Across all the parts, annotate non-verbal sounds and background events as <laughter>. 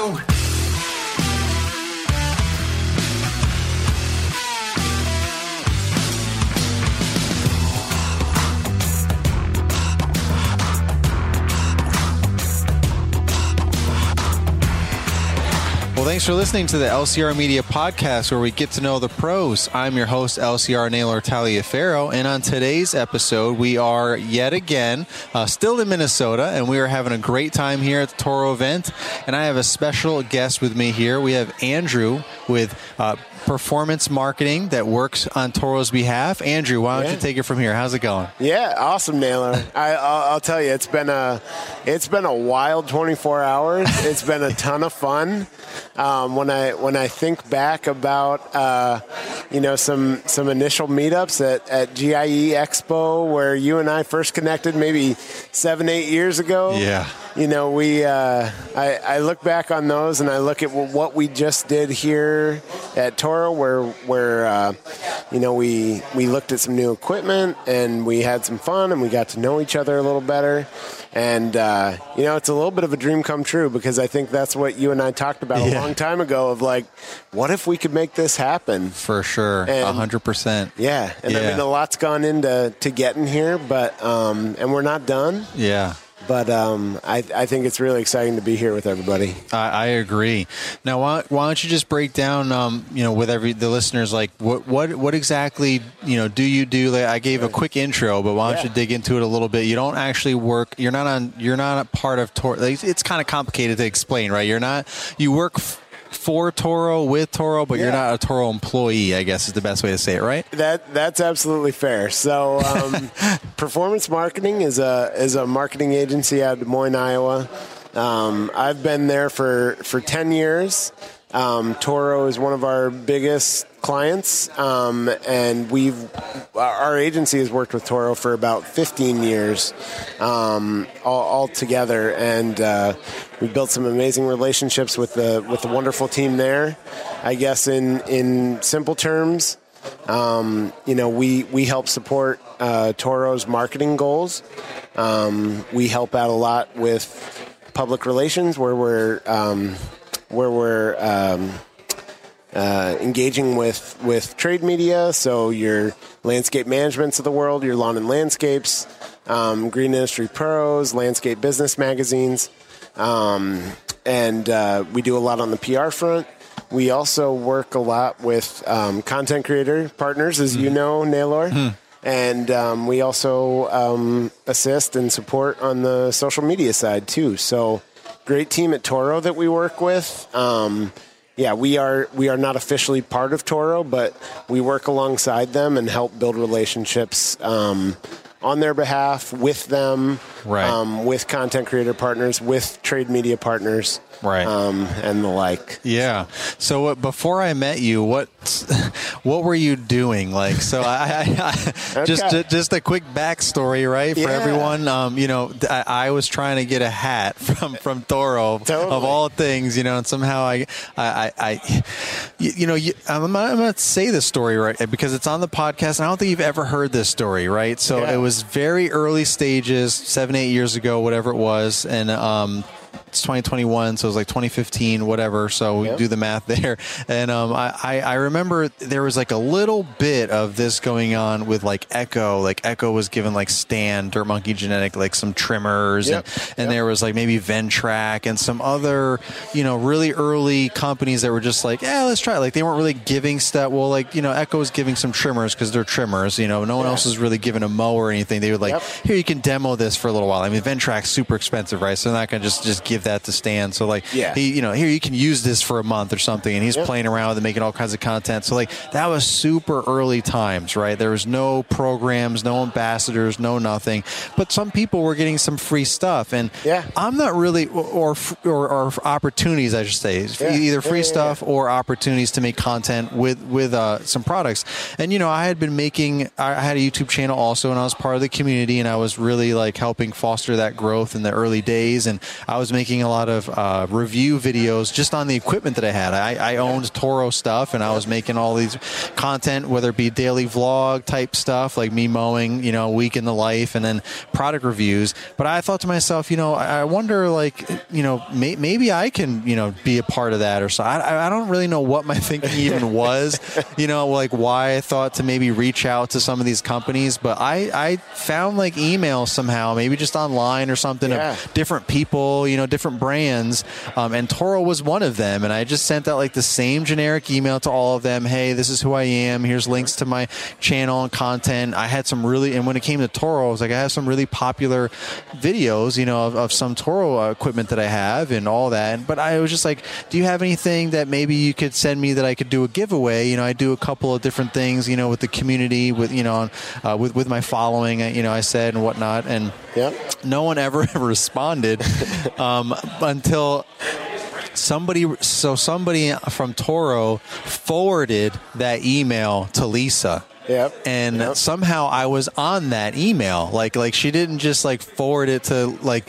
Here thanks for listening to the LCR Media Podcast, where we get to know the pros. I'm your host, LCR Naylor Taliaferro, and on today's episode, we are yet again uh, still in Minnesota, and we are having a great time here at the Toro event. And I have a special guest with me here. We have Andrew with uh, Performance Marketing that works on Toro's behalf. Andrew, why don't Yeah. you take it from here? How's it going? Yeah, awesome, Naylor. I, I'll, I'll tell you, it's been a, it's been a wild 24 hours. It's been a ton of fun. Um, when I when I think back about, uh, you know, some some initial meetups at, at GIE Expo where you and I first connected, maybe seven eight years ago. Yeah. You know, we uh, I, I look back on those and I look at what we just did here at Toro, where where uh, you know we we looked at some new equipment and we had some fun and we got to know each other a little better. And uh, you know, it's a little bit of a dream come true because I think that's what you and I talked about a long time ago. Of like, what if we could make this happen? For sure, a hundred percent. Yeah, and I Yeah. mean, a lot's gone into to getting here, but um, and we're not done. Yeah. But um, I, I think it's really exciting to be here with everybody. I, I agree. Now, why, why don't you just break down, um, you know, with every the listeners, like what what what exactly you know do you do? Like, I gave a quick intro, but why don't Yeah. you dig into it a little bit? You don't actually work. You're not on. You're not a part of Toro. Like, it's kind of complicated to explain, right? You're not. You work. F- for Toro, with Toro, but you're not a Toro employee. I guess is the best way to say it, right? That that's absolutely fair. So, um, <laughs> performance marketing is a is a marketing agency out of Des Moines, Iowa. Um, I've been there for for ten years. Um, Toro is one of our biggest clients, um, and we've our agency has worked with Toro for about 15 years, um, all, all together, and uh, we've built some amazing relationships with the with the wonderful team there. I guess in in simple terms, um, you know, we, we help support uh, Toro's marketing goals. Um, we help out a lot with public relations, where we're um, where we're um, uh, engaging with with trade media. So your landscape managements of the world, your lawn and landscapes, um, green industry pros, landscape business magazines, um, and uh, we do a lot on the PR front. We also work a lot with um, content creator partners, as you know, Naylor. And um, we also um, assist and support on the social media side too. So, great team at Toro that we work with. Um, yeah, we are we are not officially part of Toro, but we work alongside them and help build relationships um, on their behalf with them, Right. um, with content creator partners, with trade media partners, Right. um, and the like. Yeah. So uh, before I met you, what <laughs> what were you doing? Like, so I, I, I <laughs> just Okay. just a quick backstory, right, for Yeah. everyone. Um, you know, I, I was trying to get a hat <laughs> from from Toro Totally. of all things, you know, and somehow I I I, you, you know, you, I'm, I'm going to say this story right because it's on the podcast, and I don't think you've ever heard this story, right? So Yeah. it was very early stages, seven eight years ago, whatever it was, and um. It's 2021, so it was like 2015, whatever. So we do the math <laughs> there. And um, I, I, I remember there was like a little bit of this going on with like Echo. Like Echo was given like Stan, Dirt Monkey Genadek, like some trimmers, Yep. and, and Yep. there was like maybe Ventrac and some other, you know, really early companies that were just like, yeah, let's try. it. Like they weren't really giving stuff. Well, like you know, Echo was giving some trimmers because they're trimmers. You know, no one Yeah. else was really giving a mower or anything. They would like, Yep. here you can demo this for a little while. I mean, Ventrac's super expensive, right? So they're not going to just just give that to Stan. So like, Yeah. he, you know, here you can use this for a month or something, and he's Yep. playing around with it, making all kinds of content. So like, that was super early times, right? There was no programs, no ambassadors, no nothing. But some people were getting some free stuff, and Yeah. I'm not really, or or, or opportunities, I should say, Yeah. either free yeah, stuff or opportunities to make content with with uh, some products. And you know, I had been making, I had a YouTube channel also, and I was part of the community, and I was really like helping foster that growth in the early days. And I was making a lot of uh, review videos just on the equipment that I had. I, I owned Toro stuff, and I was making all these content, whether it be daily vlog type stuff, like me mowing, you know, a week in the life, and then product reviews. But I thought to myself, you know, I I wonder, like, you know, may, maybe I can, you know, be a part of that or so. I, I don't really know what my <laughs> thinking even was, you know, like why I thought to maybe reach out to some of these companies. But I, I found like email somehow, maybe just online or something Yeah. of different people, you know, different brands. Um, and Toro was one of them. And I just sent out like the same generic email to all of them. Hey, this is who I am. Here's links to my channel and content. I had some really, and when it came to Toro, I was like, I have some really popular videos, you know, of, of some Toro equipment that I have and all that. But I was just like, do you have anything that maybe you could send me that I could do a giveaway? You know, I do a couple of different things, you know, with the community, with, you know, uh, with, with my following, uh, you know, I said and whatnot. And, Yep. no one ever <laughs> responded um, <laughs> until somebody so somebody from Toro forwarded that email to Lisa. Yep. And Yep. somehow I was on that email. Like like she didn't just like forward it to like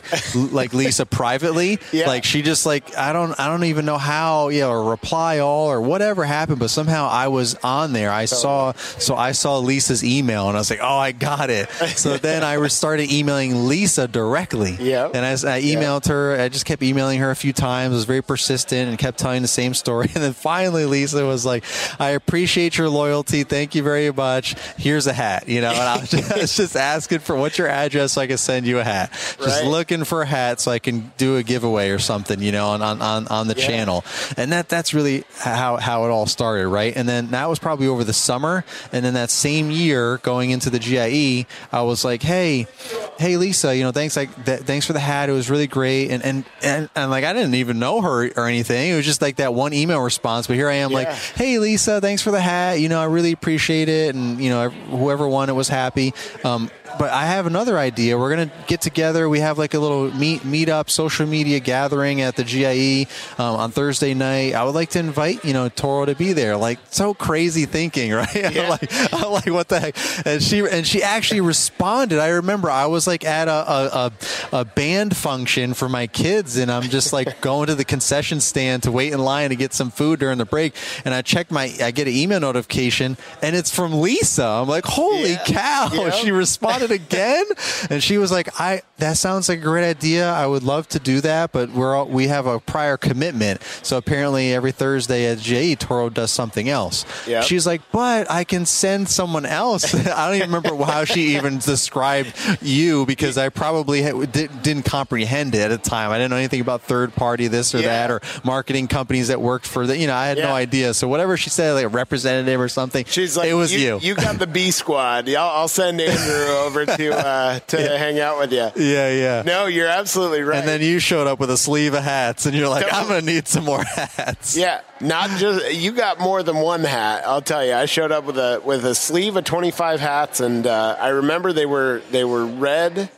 like Lisa <laughs> privately. Yeah. Like she just like I don't I don't even know how, yeah, or reply all or whatever happened, but somehow I was on there. I saw so I saw Lisa's email and I was like, "Oh, I got it." So <laughs> then I started emailing Lisa directly. Yep. And as I emailed her, I just kept emailing her a few times. was very persistent and kept telling the same story. <laughs> And then finally, Lisa was like, "I appreciate your loyalty. Thank you very much. Here's a hat." You know, and I was <laughs> just, just asking for what's your address so I can send you a hat. Just Right. looking for a hat so I can do a giveaway or something. You know, on on on, on the Yeah. channel. And that that's really how how it all started, right? And then that was probably over the summer. And then that same year, going into the GIE, I was like, "Hey, hey Lisa, you know, thanks like th- thanks for the hat. It was really great." And, and and and like I didn't even know her or anything. It was just like that one email response. But here I am, like, "Hey Lisa, thanks for the hat. You know, I really appreciate it." And you know, whoever won it was happy. Um, but I have another idea. We're gonna get together. We have like a little meet meet up, social media gathering at the GIE um, on Thursday night. I would like to invite you know Toro to be there. Like so crazy thinking, <laughs> right? I'm like I'm like what the heck? And she and she actually responded. I remember I was like at a a, a, a band function for my kids, and I'm just like <laughs> going to the concession stand to wait in line to get some food during the break. And I check my I get an email notification, and it's from Lisa. I'm like, holy Yeah. cow! Yep. She responded again, and she was like, "I that sounds like a great idea. I would love to do that, but we're all, we have a prior commitment. So apparently, every Thursday at GIE, Toro does something else. Yep. She's like, but I can send someone else. <laughs> I don't even remember how she even described you because I probably did, didn't comprehend it at the time. I didn't know anything about third party this or Yeah. that or marketing companies that worked for the. You know, I had no idea. So whatever she said, like a representative or something, She's like, it was you. you. You got the B squad. I'll, I'll send Andrew <laughs> over to uh, to <laughs> hang out with you. yeah, yeah. No, you're absolutely right. And then you showed up with a sleeve of hats, and you're like. I'm going to need some more hats. Yeah, not just you got more than one hat. I'll tell you. I showed up with a with a sleeve of 25 hats, and uh, I remember they were they were red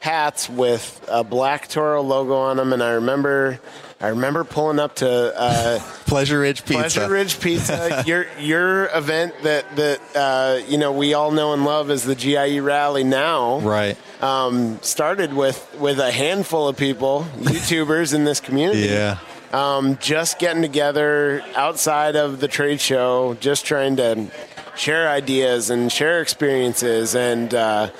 hats with a black Toro logo on them, and I remember I remember pulling up to. Uh, <laughs> Pleasure Ridge Pizza. Pleasure Ridge Pizza, <laughs> your your event that that uh, you know we all know and love is the GIE Rally now, Right. um, started with with a handful of people, YouTubers in this community, Yeah. um, just getting together outside of the trade show, just trying to share ideas and share experiences, and uh,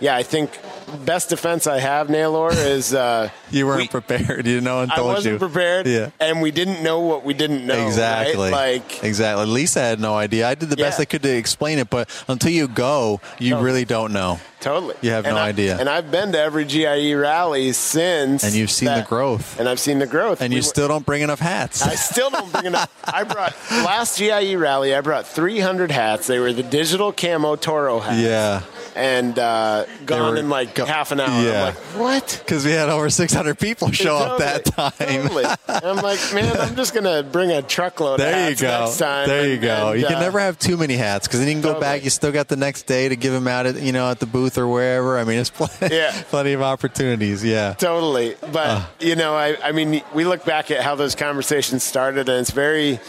yeah, I think best defense I have, Naylor, is uh, You weren't we- prepared. You know, and I told wasn't you. prepared, Yeah. and we didn't know what we didn't know. right? Exactly. Like exactly. Lisa had no idea. I did the best I could to explain it, but until you go, you Totally. really don't know. Totally. You have And no I- idea. And I've been to every GIE rally since. And you've seen the growth. And I've seen the growth. And We you were- still don't bring enough hats. I still don't bring enough. I brought last GIE rally. I brought 300 hats. They were the digital camo Toro hats. yeah. And uh, gone were in like go- half an hour. Yeah. I'm like, what? Because we had over 600 people show up that time. Totally. I'm like, man, I'm just gonna bring a truckload. of There you go. Next time there you and- go. and, you can uh, never have too many hats because then you can go Totally. back. You still got the next day to give them out at you know at the booth or wherever. I mean, it's plenty, <laughs> Yeah. plenty of opportunities. Yeah. Totally, but Uh. you know, I, I mean, we look back at how those conversations started, and it's very,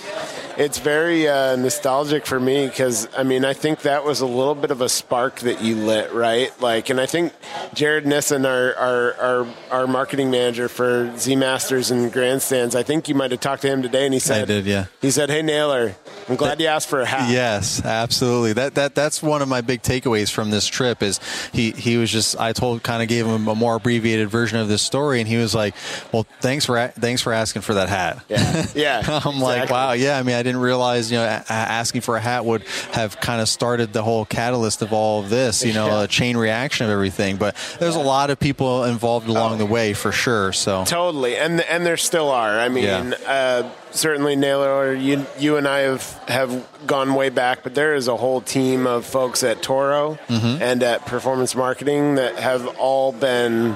it's very uh, nostalgic for me because I mean, I think that was a little bit of a spark that you lit, right? Like, and I think Jared Nissen, our our our, our marketing manager for Z Masters and Grandstands, I think you might have talked to him today, and he said, did, yeah. He said, "Hey, Naylor, I'm glad you asked for a hat." Yes, absolutely. That that that's one of my big takeaways from this trip is he he was just I told kind of gave him a more abbreviated version of this story and he was like, "Well, thanks for thanks for asking for that hat." Yeah, yeah. <laughs> I'm like, wow, yeah. I mean, I didn't realize, you know, a- asking for a hat would have kind of started the whole catalyst of all of this, you know, Yeah. a chain reaction of everything. But there's a lot of people involved along the way for sure. So, Totally, and and there still are. I mean, Yeah. uh, certainly, Naylor, you you and I have have gone way back, but there is a whole team of folks at Toro Mm-hmm. and at Performance Marketing that have all been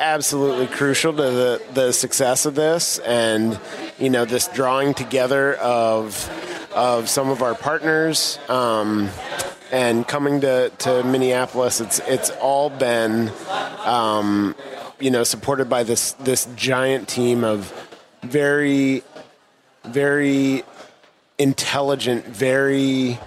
absolutely crucial to the the success of this, and you know, this drawing together of of some of our partners. Um, and coming to, to Minneapolis, it's it's all been um, you know, supported by this this giant team of very, very intelligent, very,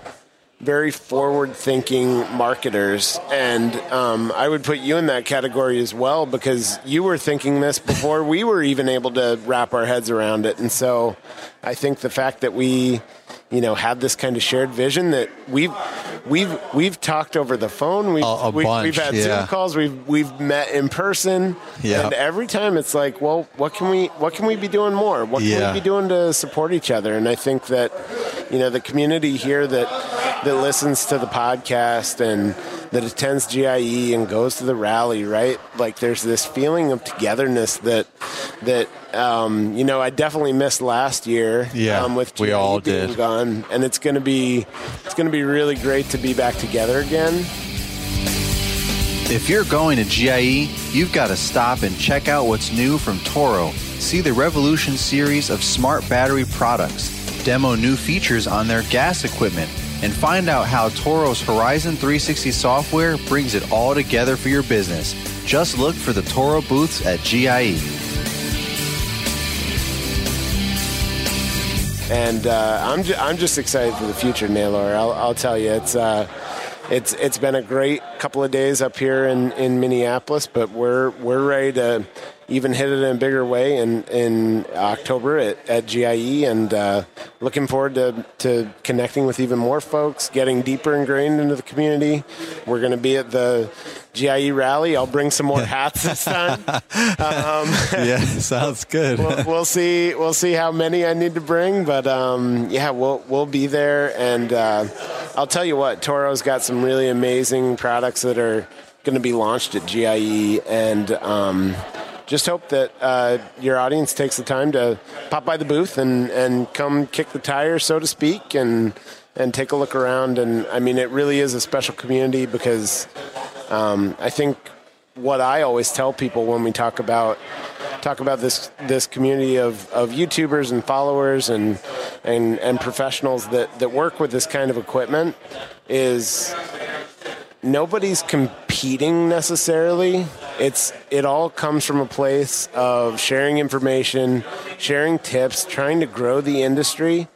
very forward-thinking marketers, and um, I would put you in that category as well because you were thinking this before we were even able to wrap our heads around it, and so I think the fact that we you know have this kind of shared vision that we've we've we've talked over the phone. We've A- a we, we've had yeah. Zoom calls. We've we've met in person. Yeah. and every time it's like well what can we what can we be doing more? What can Yeah. we be doing to support each other? And I think that you know the community here that that listens to the podcast and that attends GIE and goes to the rally right? Like there's this feeling of togetherness that that um, you know I definitely missed last year Yeah, um, with we GIE all being did. gone. And it's going to be it's going to be really great to be back together again. If you're going to GIE, you've got to stop and check out what's new from Toro. See the Revolution series of smart battery products, demo new features on their gas equipment, and find out how Toro's Horizon 360 software brings it all together for your business. Just look for the Toro booths at. GIE. and uh, I'm ju- I'm just excited for the future, Naylor. I'll, I'll tell you, it's uh, it's it's been a great couple of days up here in, in Minneapolis, but we're we're ready to even hit it in a bigger way in in October at, at GIE, and uh, looking forward to to connecting with even more folks, getting deeper ingrained into the community. We're going to be at the GIE rally. I'll bring some more <laughs> hats this time. <laughs> yeah, sounds good. we'll, we'll see. We'll see how many I need to bring, but um, yeah, we'll we'll be there. And uh, I'll tell you what, Toro's got some really amazing products that are going to be launched at GIE, and um, just hope that uh, your audience takes the time to pop by the booth and and come kick the tires, so to speak, and and take a look around. And I mean, it really is a special community because um, I think what I always tell people when we talk about talk about this this community of, of YouTubers and followers and and and professionals that, that work with this kind of equipment is nobody's competing necessarily. It's it all comes from a place of sharing information, sharing tips, trying to grow the industry.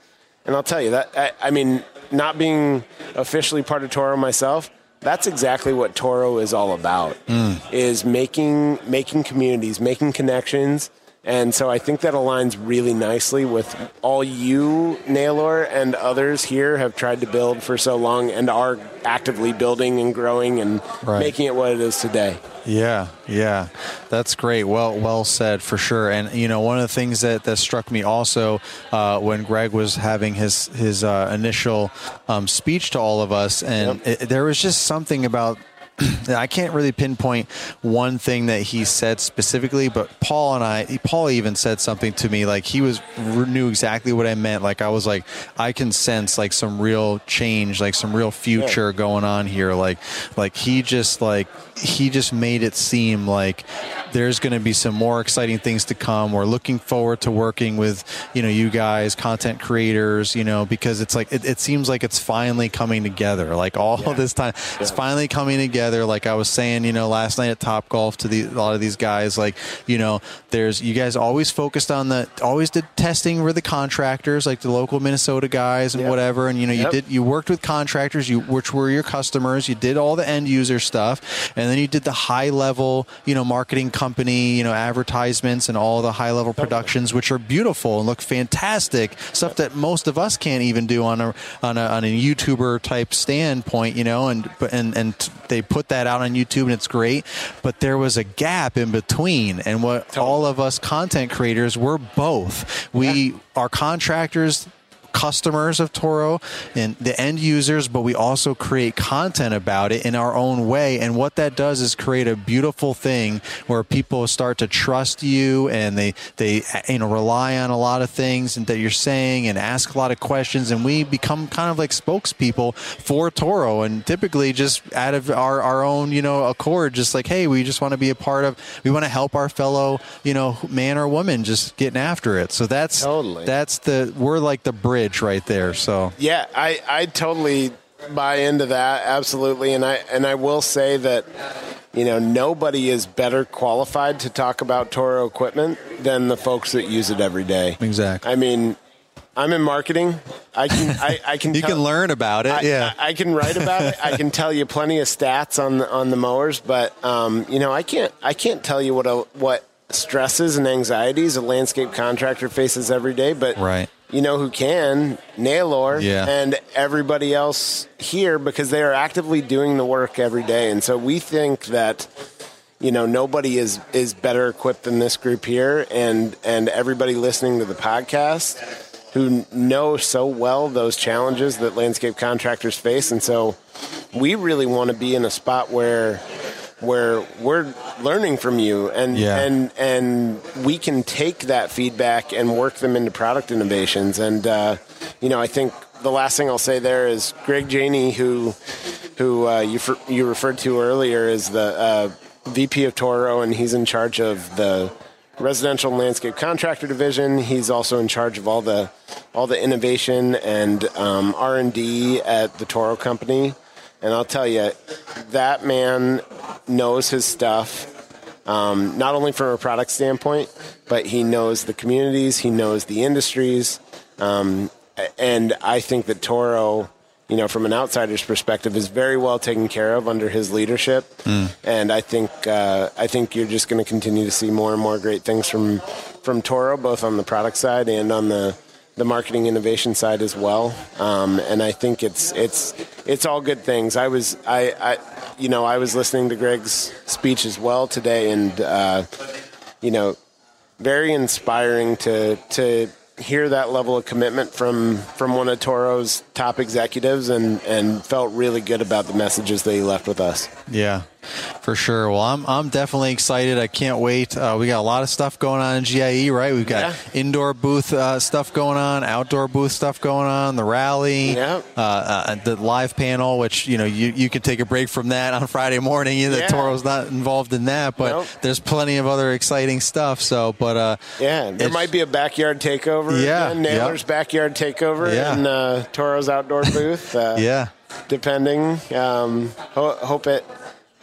And I'll tell you that I, I mean, not being officially part of Toro myself, that's exactly what Toro is all about. Hmm. Is making making communities, making connections. And so I think that aligns really nicely with all you, Naylor, and others here have tried to build for so long and are actively building and growing and Right. making it what it is today. Yeah, yeah, that's great. Well, well said for sure. And you know, one of the things that, that struck me also uh, when Greg was having his his uh, initial um, speech to all of us, and Yep. it, there was just something about <clears throat> I can't really pinpoint one thing that he said specifically, but Paul and I, Paul even said something to me like he was knew exactly what I meant. Like I was like, I can sense like some real change, like some real future going on here. Like, like he just like he just made it seem like there's going to be some more exciting things to come. We're looking forward to working with you know you guys, content creators, you know, because it's like it, it seems like it's finally coming together. Like all yeah. this time, yeah. it's finally coming together. Like I was saying, you know, last night at Top Golf to the, a lot of these guys, like you know, there's you guys always focused on the always did testing with the contractors, like the local Minnesota guys and yep. whatever, and you know you yep. did you worked with contractors, you which were your customers, you did all the end user stuff, and then you did the high level, you know, marketing company, you know, advertisements and all the high level productions, which are beautiful and look fantastic. Stuff that most of us can't even do on a on a, on a YouTuber type standpoint, you know, and and and they put that out on YouTube and it's great. But there was a gap in between, and what all of us content creators were both. We yeah. are contractors customers of Toro and the end users, but we also create content about it in our own way. And what that does is create a beautiful thing where people start to trust you and they, they you know, rely on a lot of things that you're saying and ask a lot of questions. And we become kind of like spokespeople for Toro and typically just out of our, our own, you know, accord, just like, hey, we just want to be a part of, we want to help our fellow, you know, man or woman just getting after it. So that's, totally. that's the, we're like the bridge right there. So yeah, I I totally buy into that absolutely, and I and I will say that you know nobody is better qualified to talk about Toro equipment than the folks that use it every day. Exactly. I mean, I'm in marketing. I can I, I can <laughs> you tell, can learn about it. I, yeah, I, I, can write about it. I can tell you plenty of stats on the, on the mowers, but um, you know I can't I can't tell you what a, what stresses and anxieties a landscape contractor faces every day. But right you know who can Naylor yeah. and everybody else here because they are actively doing the work every day. And so we think that you know nobody is is better equipped than this group here and and everybody listening to the podcast who know so well those challenges that landscape contractors face and so we really want to be in a spot where where we're learning from you and yeah. and and we can take that feedback and work them into product innovations and uh, you know I think the last thing I'll say there is Greg Janey who who uh, you you referred to earlier is the uh, VP of Toro and he's in charge of the residential landscape contractor division. He's also in charge of all the all the innovation and um, R and D at the Toro company. And I'll tell you, that man knows his stuff. Um, not only from a product standpoint, but he knows the communities, he knows the industries, um, and I think that Toro, you know, from an outsider's perspective, is very well taken care of under his leadership. Mm. And I think uh, I think you're just going to continue to see more and more great things from from Toro, both on the product side and on the the marketing innovation side as well. Um, and I think it's it's it's all good things. I was I, I you know I was listening to Greg's speech as well today, and uh, you know very inspiring to to hear that level of commitment from from one of Toro's top executives, and and felt really good about the messages that he left with us. Yeah, for sure. Well, I'm I'm definitely excited. I can't wait. Uh, we got a lot of stuff going on in GIE, right? We've got yeah. indoor booth uh, stuff going on, outdoor booth stuff going on, the rally, yeah. uh, uh the live panel, which you know you you can take a break from that on <laughs> Friday morning. You know, yeah. Toro's not involved in that, but nope. there's plenty of other exciting stuff. So, but uh, yeah, there might be a backyard takeover. Yeah, again, Naylor's yep. backyard takeover in uh, Toro's outdoor booth. <laughs> yeah, depending. Um, ho- hope it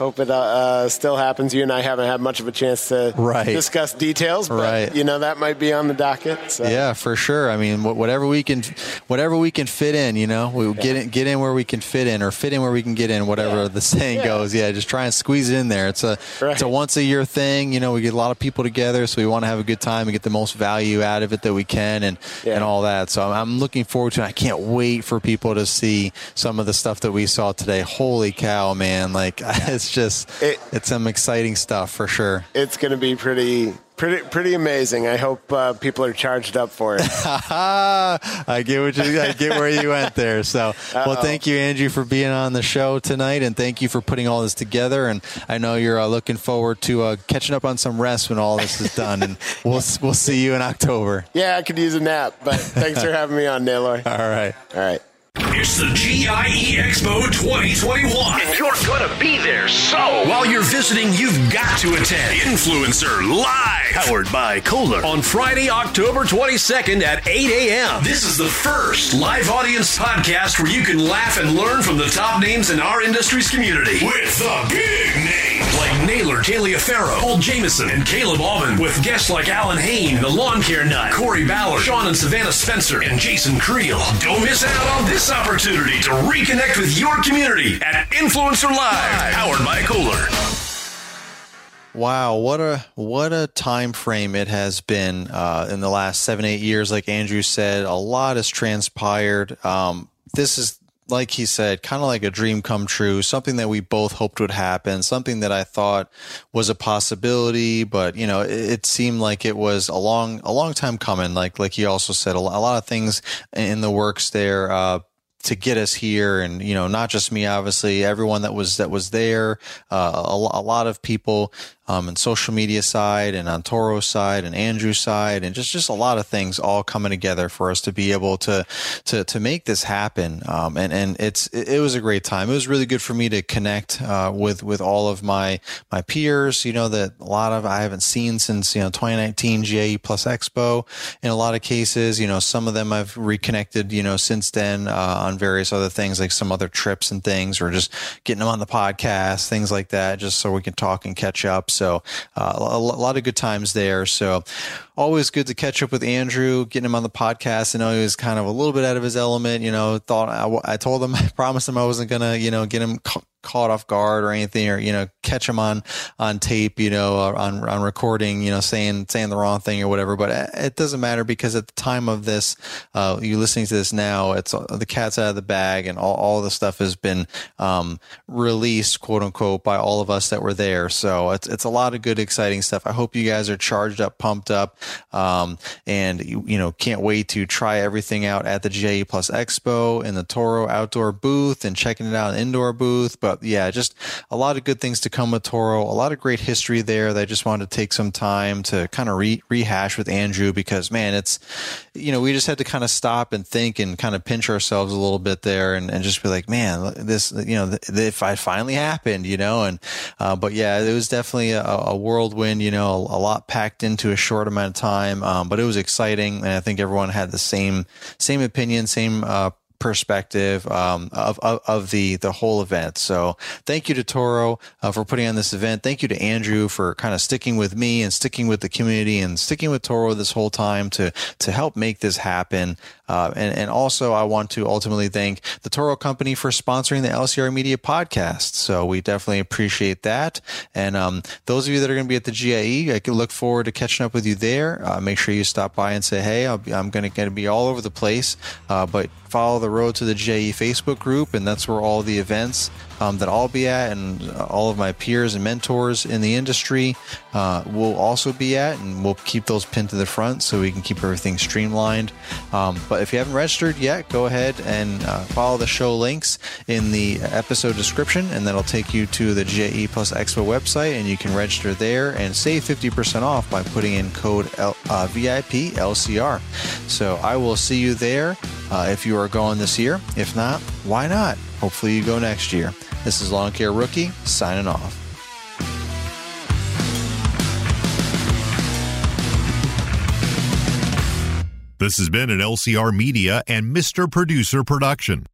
hope it uh, uh, still happens. You and I haven't had much of a chance to right. discuss details, but right. you know that might be on the docket. So. Yeah, for sure. I mean, whatever we can, whatever we can fit in, you know, we yeah. get in, get in where we can fit in, or fit in where we can get in. Whatever yeah. the saying yeah. goes. Yeah, just try and squeeze it in there. It's a right. it's a once a year thing. You know, we get a lot of people together, so we want to have a good time and get the most value out of it that we can, and and all that. So I'm looking forward to. it. I can't wait for people to see some of the stuff that we saw today. Holy cow, man! Like <laughs> it's just. It, it's some exciting stuff for sure. It's going to be pretty pretty pretty amazing. I hope uh, people are charged up for it. <laughs> I get what you, I get where you went there. So, well, thank you, Andrew, for being on the show tonight, and thank you for putting all this together. And I know you're uh, looking forward to uh, catching up on some rest when all this is done, and <laughs> we'll we'll see you in October. Yeah, I could use a nap, but thanks for <laughs> having me on, Naylor. All right. All right. It's the GIE Expo 2021. And you're gonna be there, so While you're visiting, you've got to attend Influencer Live. powered by Kohler. On Friday, October 22nd at 8 a.m. This is the first live audience podcast where you can laugh and learn from the top names in our industry's community. With the big Naylor Taliaferro, Paul Jameson, and Caleb Alvin. With guests like Allyn Hane, the Lawn Care Nut, Corey Ballard, Sean and Savannah Spencer, and Jason Creel. Don't miss out on this opportunity to reconnect with your community at Influencer Live. Powered by Kohler. Wow, what a what a time frame it has been uh, in the last seven eight years. Like Andrew said, a lot has transpired. Um, this is like he said, kind of like a dream come true. Something that we both hoped would happen. Something that I thought was a possibility, but you know, it, it seemed like it was a long a long time coming. Like like he also said, a, lot of things in the works there. Uh, to get us here. And you know not just me obviously everyone that was that was there uh, a, a lot of people um, and social media side and on Toro's side and Andrew's side and just just a lot of things all coming together for us to be able to to to make this happen. Um, and and it's it, was a great time. It was really good for me to connect uh, with with all of my my peers you know that a lot of I haven't seen since you know 2019 GIE Plus Expo in a lot of cases. You know some of them I've reconnected you know since then uh, on various other things like some other trips and things or just getting them on the podcast things like that just so we can talk and catch up so uh, a, a lot of good times there. So always good to catch up with Andrew, getting him on the podcast. I know he was kind of a little bit out of his element. You know, thought I, I told him, <laughs> I promised him I wasn't gonna, you know, get him ca- caught off guard or anything, or you know, catch him on on tape, you know, on on recording, you know, saying saying the wrong thing or whatever. But it doesn't matter because at the time of this, uh, you listening to this now, it's uh, the cat's out of the bag, and all all the stuff has been um, released, quote unquote, by all of us that were there. So it's it's a lot of good, exciting stuff. I hope you guys are charged up, pumped up, um, and you, you know can't wait to try everything out at the GIE Plus Expo in the Toro outdoor booth and checking it out in indoor booth. But yeah, just a lot of good things to come with Toro. A lot of great history there that I just wanted to take some time to kind of re- rehash with Andrew because man, it's you know we just had to kind of stop and think and kind of pinch ourselves a little bit there and, and just be like, man, this you know th- if I finally happened, you know, and uh, but yeah, it was definitely a, a whirlwind, you know, a, a lot packed into a short amount time, um, but it was exciting, and I think everyone had the same same opinion, same uh, perspective um, of, of, of the the whole event. So thank you to Toro uh, for putting on this event. Thank you to Andrew for kind of sticking with me and sticking with the community and sticking with Toro this whole time to to help make this happen. Uh, and and also I want to ultimately thank the Toro Company for sponsoring the LCR Media podcast. So we definitely appreciate that. And um, those of you that are going to be at the GIE, I can look forward to catching up with you there. Uh, make sure you stop by and say hey. Be, I'm going to be all over the place, uh, but follow the Road to the GIE Facebook group, and that's where all the events um, that I'll be at and all of my peers and mentors in the industry uh, will also be at, and we'll keep those pinned to the front so we can keep everything streamlined. Um, but if you haven't registered yet, go ahead and uh, follow the show links in the episode description, and that'll take you to the GIE Plus Expo website, and you can register there and save 50% off by putting in code L- uh, VIP LCR. So I will see you there uh, if you are going this year. If not, why not? Hopefully you go next year. This is Lawn Care Rookie signing off. This has been an LCR Media and Mr. Producer production.